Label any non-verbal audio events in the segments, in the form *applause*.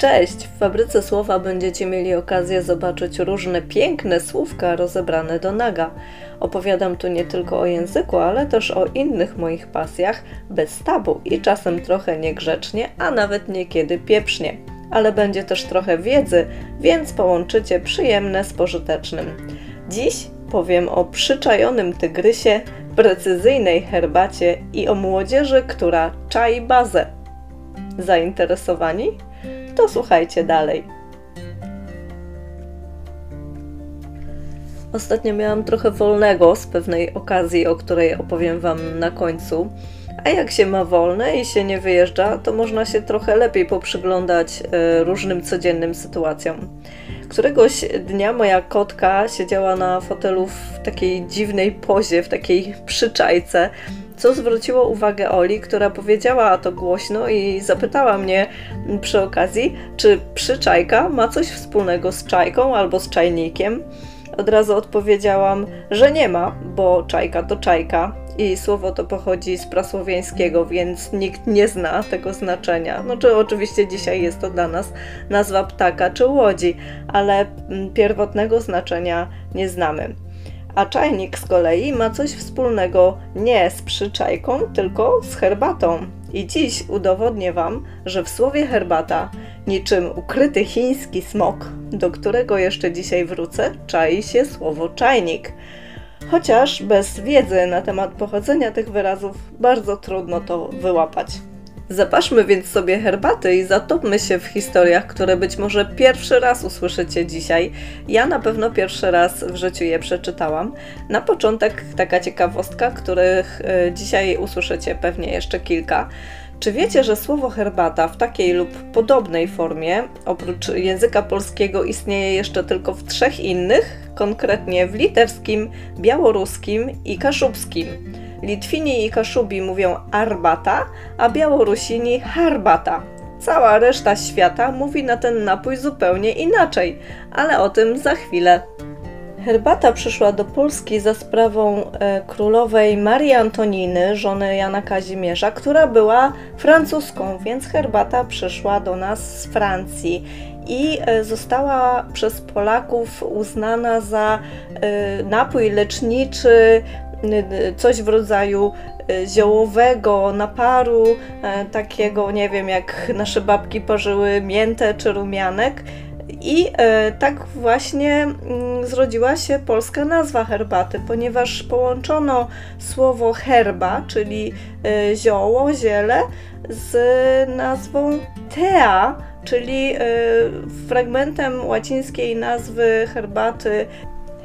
Cześć! W Fabryce Słowa będziecie mieli okazję zobaczyć różne piękne słówka rozebrane do naga. Opowiadam tu nie tylko o języku, ale też o innych moich pasjach, bez tabu i czasem trochę niegrzecznie, a nawet niekiedy pieprznie. Ale będzie też trochę wiedzy, więc połączycie przyjemne z pożytecznym. Dziś powiem o przyczajonym tygrysie, precyzyjnej herbacie i o młodzieży, która czai bazę. Zainteresowani? To słuchajcie dalej. Ostatnio miałam trochę wolnego z pewnej okazji, o której opowiem Wam na końcu. A jak się ma wolne i się nie wyjeżdża, to można się trochę lepiej poprzyglądać e, różnym codziennym sytuacjom. Któregoś dnia moja kotka siedziała na fotelu w takiej dziwnej pozie, w takiej przyczajce, co zwróciło uwagę Oli, która powiedziała to głośno i zapytała mnie przy okazji, czy przyczajka ma coś wspólnego z czajką albo z czajnikiem. Od razu odpowiedziałam, że nie ma, bo czajka to czajka i słowo to pochodzi z prasłowiańskiego, więc nikt nie zna tego znaczenia. No czy oczywiście dzisiaj jest to dla nas nazwa ptaka czy łodzi, ale mm, pierwotnego znaczenia nie znamy. A czajnik z kolei ma coś wspólnego nie z przyczajką, tylko z herbatą. I dziś udowodnię Wam, że w słowie herbata, niczym ukryty chiński smok, do którego jeszcze dzisiaj wrócę, czai się słowo czajnik. Chociaż bez wiedzy na temat pochodzenia tych wyrazów bardzo trudno to wyłapać. Zapaszmy więc sobie herbaty i zatopmy się w historiach, które być może pierwszy raz usłyszycie dzisiaj. Ja na pewno pierwszy raz w życiu je przeczytałam. Na początek taka ciekawostka, których e, dzisiaj usłyszycie pewnie jeszcze kilka. Czy wiecie, że słowo herbata w takiej lub podobnej formie, oprócz języka polskiego, istnieje jeszcze tylko w trzech innych, konkretnie w litewskim, białoruskim i kaszubskim? Litwini i Kaszubi mówią arbata, a Białorusini harbata. Cała reszta świata mówi na ten napój zupełnie inaczej, ale o tym za chwilę. Herbata przyszła do Polski za sprawą e, królowej Marii Antoniny, żony Jana Kazimierza, która była francuską, więc herbata przyszła do nas z Francji i e, została przez Polaków uznana za e, napój leczniczy coś w rodzaju y, ziołowego naparu, e, takiego, nie wiem, jak nasze babki parzyły miętę czy rumianek. I e, tak właśnie mm, zrodziła się polska nazwa herbaty, ponieważ połączono słowo herba, czyli e, zioło, ziele, z nazwą tea, czyli fragmentem łacińskiej nazwy herbaty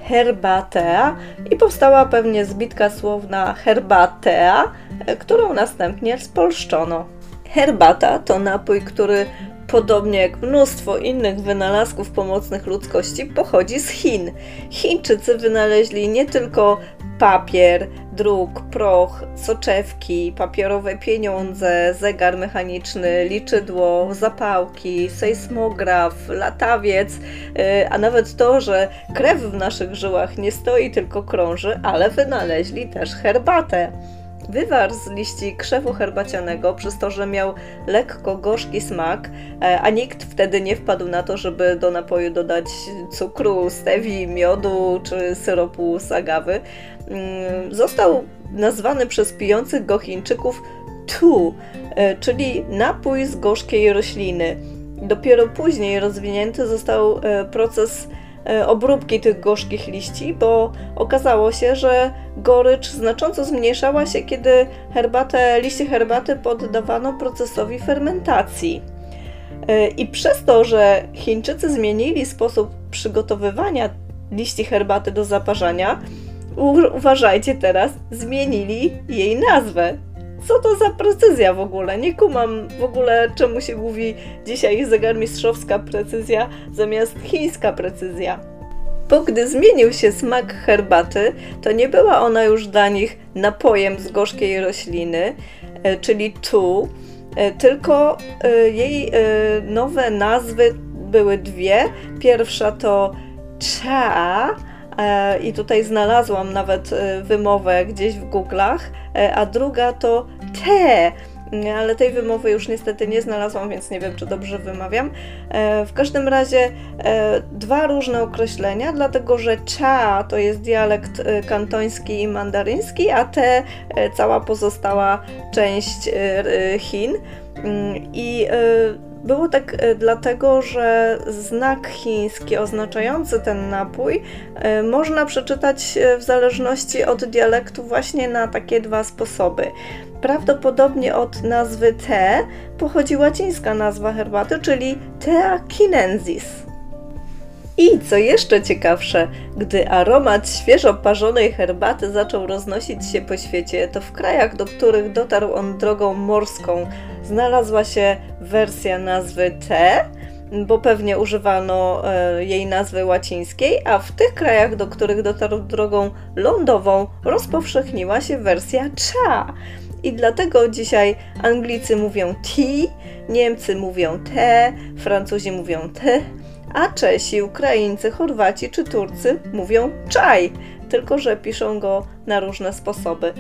herbatea i powstała pewnie zbitka słowna herbatea, którą następnie spolszczono. Herbata to napój, który podobnie jak mnóstwo innych wynalazków pomocnych ludzkości, pochodzi z Chin. Chińczycy wynaleźli nie tylko papier, druk, proch, soczewki, papierowe pieniądze, zegar mechaniczny, liczydło, zapałki, sejsmograf, latawiec, y, a nawet to, że krew w naszych żyłach nie stoi, tylko krąży, ale wynaleźli też herbatę. Wywar z liści krzewu herbacianego przez to, że miał lekko gorzki smak, e, a nikt wtedy nie wpadł na to, żeby do napoju dodać cukru, stewi, miodu czy syropu z agawy, został nazwany przez pijących go Chińczyków tu, e, czyli napój z gorzkiej rośliny. Dopiero później rozwinięty został e, proces E, obróbki tych gorzkich liści, bo okazało się, że gorycz znacząco zmniejszała się, kiedy herbatę, liście herbaty poddawano procesowi fermentacji. I przez to, że Chińczycy zmienili sposób przygotowywania liści herbaty do zaparzania, uważajcie teraz, zmienili jej nazwę co to za precyzja w ogóle? Nie kumam w ogóle, czemu się mówi dzisiaj zegarmistrzowska precyzja zamiast chińska precyzja. Bo gdy zmienił się smak herbaty, to nie była ona już dla nich napojem z gorzkiej rośliny, e, czyli tu, e, tylko e, jej nowe nazwy były dwie. Pierwsza to cha, i tutaj znalazłam nawet wymowę gdzieś w Google'ach, a druga to te. ale tej wymowy już niestety nie znalazłam, więc nie wiem, czy dobrze wymawiam. W każdym razie dwa różne określenia, dlatego że cha to jest dialekt kantoński i mandaryński, a te cała pozostała część Chin. Mm, I było tak e, dlatego, że znak chiński oznaczający ten napój e, można przeczytać e, w zależności od dialektu właśnie na takie dwa sposoby. Prawdopodobnie od nazwy te pochodzi łacińska nazwa herbaty, czyli Thea chinensis. I co jeszcze ciekawsze, gdy aromat świeżo parzonej herbaty zaczął roznosić się po świecie, to w krajach, do których dotarł on drogą morską, znalazła się wersja nazwy T, bo pewnie używano e, jej nazwy łacińskiej, a w tych krajach, do których dotarł drogą lądową, rozpowszechniła się wersja cha. I dlatego dzisiaj Anglicy mówią tea, Niemcy mówią te, Francuzi mówią te, a Czesi, Ukraińcy, Chorwaci czy Turcy mówią czaj, tylko że piszą go na różne sposoby.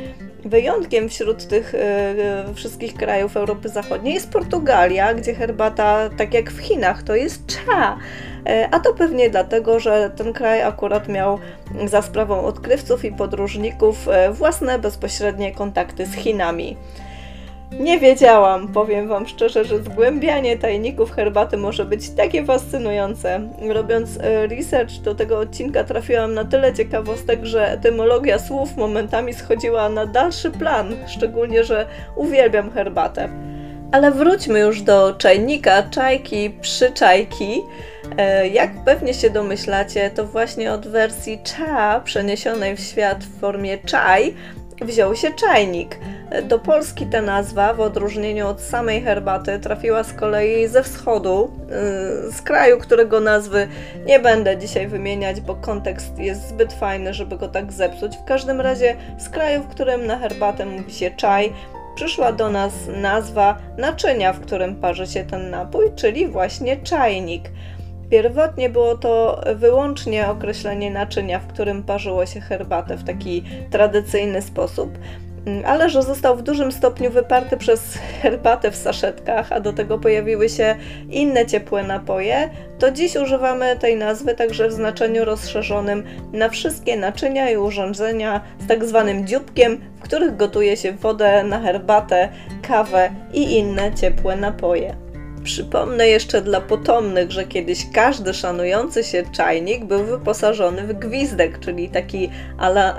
Wyjątkiem wśród tych e, wszystkich krajów Europy Zachodniej jest Portugalia, gdzie herbata, tak jak w Chinach, to jest cha. E, a to pewnie dlatego, że ten kraj akurat miał za sprawą odkrywców i podróżników e, własne bezpośrednie kontakty z Chinami. Nie wiedziałam, powiem Wam szczerze, że zgłębianie tajników herbaty może być takie fascynujące. Robiąc e, research do tego odcinka trafiłam na tyle ciekawostek, że etymologia słów momentami schodziła na dalszy plan, szczególnie, że uwielbiam herbatę. Ale wróćmy już do czajnika, czajki, przyczajki. E, jak pewnie się domyślacie, to właśnie od wersji cha przeniesionej w świat w formie czaj wziął się czajnik. Do Polski ta nazwa, w odróżnieniu od samej herbaty, trafiła z kolei ze wschodu, y, z kraju, którego nazwy nie będę dzisiaj wymieniać, bo kontekst jest zbyt fajny, żeby go tak zepsuć. W każdym razie z kraju, w którym na herbatę mówi się czaj, przyszła do nas nazwa naczynia, w którym parzy się ten napój, czyli właśnie czajnik. Pierwotnie było to wyłącznie określenie naczynia, w którym parzyło się herbatę w taki tradycyjny sposób, mm, ale że został w dużym stopniu wyparty przez herbatę w saszetkach, a do tego pojawiły się inne ciepłe napoje, to dziś używamy tej nazwy także w znaczeniu rozszerzonym na wszystkie naczynia i urządzenia z tak zwanym dzióbkiem, w których gotuje się wodę na herbatę, kawę i inne ciepłe napoje. Przypomnę jeszcze dla potomnych, że kiedyś każdy szanujący się czajnik był wyposażony w gwizdek, czyli taki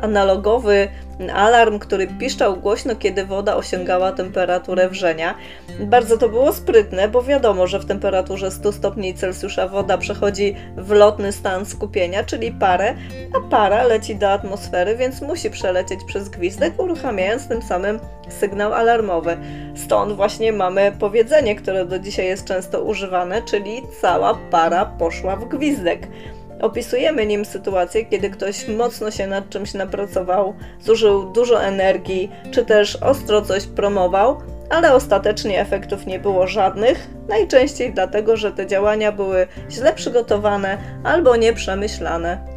analogowy alarm, który piszczał głośno, kiedy woda osiągała temperaturę wrzenia. Bardzo to było sprytne, bo wiadomo, że w temperaturze 100 stopni Celsjusza woda przechodzi w lotny stan skupienia, czyli parę, a para leci do atmosfery, więc musi przelecieć przez gwizdek, uruchamiając tym samym sygnał alarmowy. Stąd właśnie mamy powiedzenie, które do dzisiaj jest często używane, czyli cała para poszła w gwizdek. Opisujemy nim sytuację, kiedy ktoś mocno się nad czymś napracował, zużył dużo energii, czy też ostro coś promował, ale ostatecznie efektów nie było żadnych, najczęściej dlatego, że te działania były źle przygotowane albo nieprzemyślane.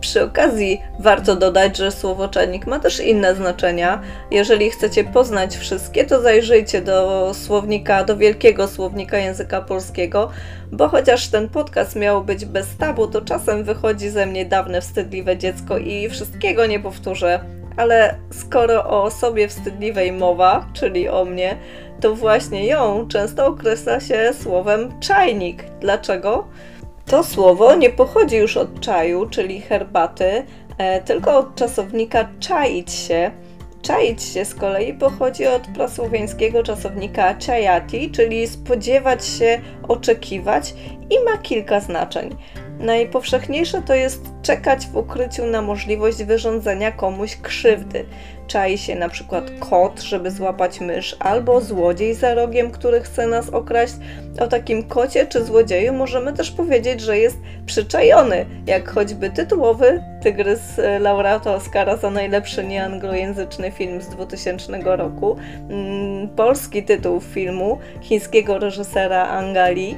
Przy okazji warto dodać, że słowo czajnik ma też inne znaczenia. Jeżeli chcecie poznać wszystkie, to zajrzyjcie do słownika, do wielkiego słownika języka polskiego, bo chociaż ten podcast miał być bez tabu, to czasem wychodzi ze mnie dawne wstydliwe dziecko i wszystkiego nie powtórzę. Ale skoro o osobie wstydliwej mowa, czyli o mnie, to właśnie ją często określa się słowem czajnik. Dlaczego? To słowo nie pochodzi już od czaju, czyli herbaty, e, tylko od czasownika czaić się. Czaić się z kolei pochodzi od prasłowiańskiego czasownika czajati, czyli spodziewać się, oczekiwać i ma kilka znaczeń. Najpowszechniejsze to jest czekać w ukryciu na możliwość wyrządzenia komuś krzywdy. Czai się na przykład kot, żeby złapać mysz, albo złodziej za rogiem, który chce nas okraść. O takim kocie czy złodzieju możemy też powiedzieć, że jest przyczajony, jak choćby tytułowy Tygrys laureata Oscara za najlepszy nieanglojęzyczny film z 2000 roku. Mm, polski tytuł filmu chińskiego reżysera Angali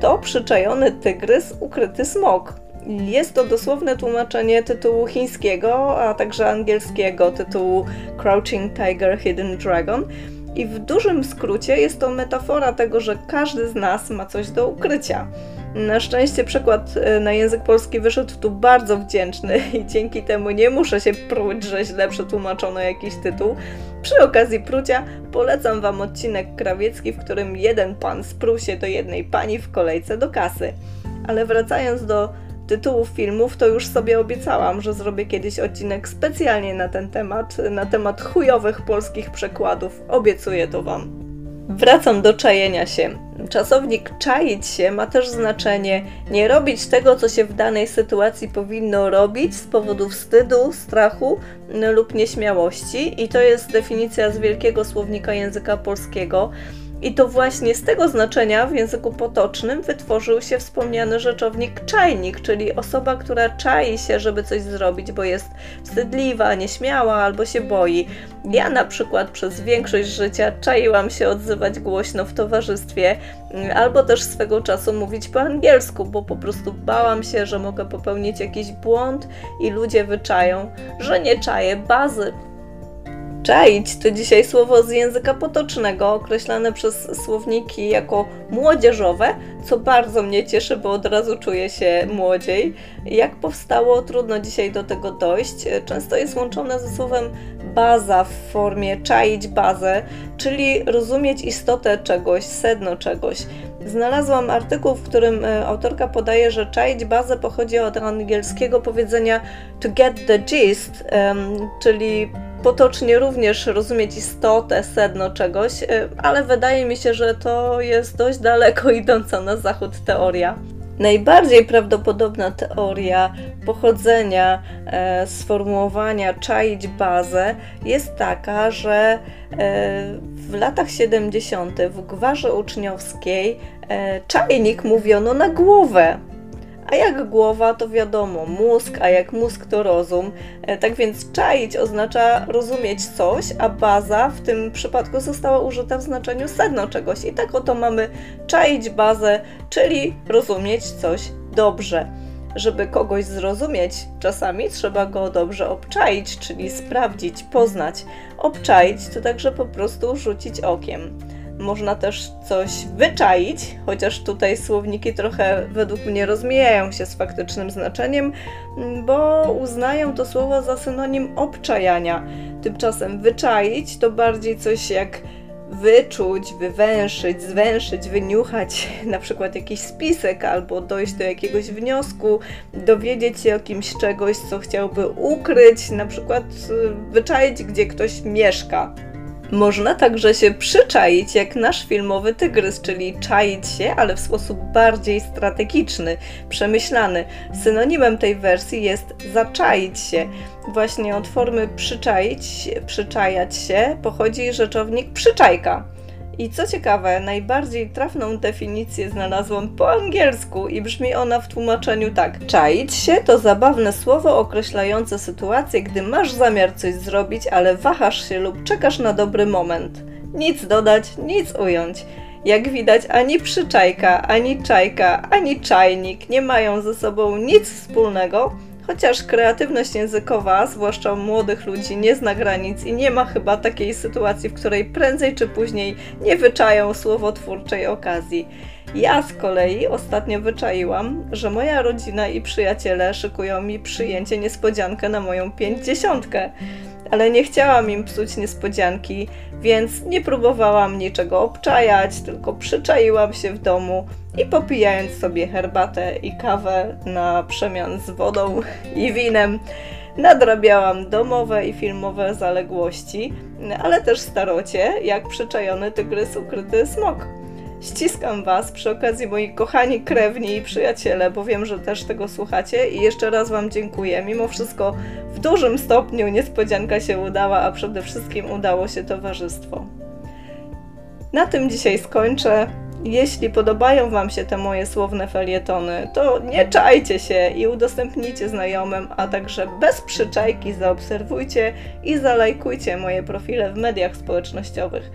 to Przyczajony tygrys, ukryty smok. Jest to dosłowne tłumaczenie tytułu chińskiego, a także angielskiego tytułu Crouching Tiger, Hidden Dragon. I w dużym skrócie jest to metafora tego, że każdy z nas ma coś do ukrycia. Na szczęście przekład e, na język polski wyszedł tu bardzo wdzięczny *laughs* i dzięki temu nie muszę się pruć, że źle przetłumaczono jakiś tytuł. Przy okazji prucia polecam Wam odcinek krawiecki, w którym jeden pan sprół się do jednej pani w kolejce do kasy. Ale wracając do tytułów filmów, to już sobie obiecałam, że zrobię kiedyś odcinek specjalnie na ten temat, na temat chujowych polskich przekładów. Obiecuję to Wam. Wracam do czajenia się. Czasownik czaić się ma też znaczenie nie robić tego, co się w danej sytuacji powinno robić z powodu wstydu, strachu lub nieśmiałości, i to jest definicja z Wielkiego Słownika Języka Polskiego. I to właśnie z tego znaczenia w języku potocznym wytworzył się wspomniany rzeczownik czajnik, czyli osoba, która czai się, żeby coś zrobić, bo jest wstydliwa, nieśmiała albo się boi. Ja na przykład przez większość życia czaiłam się odzywać głośno w towarzystwie, albo też swego czasu mówić po angielsku, bo po prostu bałam się, że mogę popełnić jakiś błąd i ludzie wyczają, że nie czaję bazy Czaić to dzisiaj słowo z języka potocznego, określane przez słowniki jako młodzieżowe, co bardzo mnie cieszy, bo od razu czuję się młodziej. Jak powstało, trudno dzisiaj do tego dojść. Często jest łączone ze słowem baza w formie czaić bazę, czyli rozumieć istotę czegoś, sedno czegoś. Znalazłam artykuł, w którym e, autorka podaje, że czaić bazę pochodzi od angielskiego powiedzenia to get the gist, czyli potocznie również rozumieć istotę, sedno czegoś, y, ale wydaje mi się, że to jest dość daleko *laughs* idąca na zachód teoria. Najbardziej prawdopodobna teoria pochodzenia e, sformułowania czaić bazę jest taka, że e, w latach 70. w gwarze uczniowskiej e, czajnik mówiono na głowę. A jak głowa, to wiadomo, mózg, a jak mózg, to rozum. E, tak więc czaić oznacza rozumieć coś, a baza w tym przypadku została użyta w znaczeniu sedno czegoś. I tak oto mamy czaić bazę, czyli rozumieć coś dobrze. Żeby kogoś zrozumieć, czasami trzeba go dobrze obczaić, czyli sprawdzić, poznać. Obczaić to także po prostu rzucić okiem. Można też coś wyczaić, chociaż tutaj słowniki trochę według mnie rozmijają się z faktycznym znaczeniem, bo uznają to słowo za synonim obczajania. Tymczasem wyczaić to bardziej coś jak wyczuć, wywęszyć, zwęszyć, wyniuchać *laughs* na przykład jakiś spisek albo dojść do jakiegoś wniosku, dowiedzieć się o kimś czegoś, co chciałby ukryć, na przykład y, wyczaić, gdzie ktoś mieszka. Można także się przyczaić jak nasz filmowy tygrys, czyli czaić się, ale w sposób bardziej strategiczny, przemyślany. Synonimem tej wersji jest zaczaić się. Właśnie od formy przyczaić, przyczajać się pochodzi rzeczownik przyczajka. I co ciekawe, najbardziej trafną definicję znalazłam po angielsku i brzmi ona w tłumaczeniu tak. Czaić się to zabawne słowo określające sytuację, gdy masz zamiar coś zrobić, ale wahasz się lub czekasz na dobry moment. Nic dodać, nic ująć. Jak widać, ani przyczajka, ani czajka, ani czajnik nie mają ze sobą nic wspólnego, Chociaż kreatywność językowa, zwłaszcza u młodych ludzi, nie zna granic i nie ma chyba takiej sytuacji, w której prędzej czy później nie wyczają słowotwórczej okazji. Ja z kolei ostatnio wyczaiłam, że moja rodzina i przyjaciele szykują mi przyjęcie niespodziankę na moją pięćdziesiątkę ale nie chciałam im psuć niespodzianki, więc nie próbowałam niczego obczajać, tylko przyczaiłam się w domu i popijając sobie herbatę i kawę na przemian z wodą i winem, nadrabiałam domowe i filmowe zaległości, ale też starocie, jak przyczajony tygrys ukryty smok. Ściskam Was przy okazji moi kochani krewni i przyjaciele, bo wiem, że też tego słuchacie i jeszcze raz Wam dziękuję. Mimo wszystko w dużym stopniu niespodzianka się udała, a przede wszystkim udało się towarzystwo. Na tym dzisiaj skończę. Jeśli podobają Wam się te moje słowne felietony, to nie czajcie się i udostępnijcie znajomym, a także bez przyczajki zaobserwujcie i zalajkujcie moje profile w mediach społecznościowych.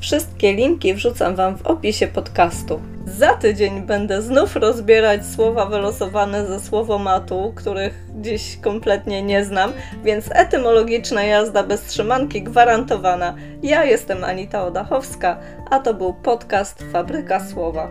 Wszystkie linki wrzucam Wam w opisie podcastu. Za tydzień będę znów rozbierać słowa wylosowane ze słowomatu, których dziś kompletnie nie znam, więc etymologiczna jazda bez trzymanki gwarantowana. Ja jestem Anita Odachowska, a to był podcast Fabryka Słowa.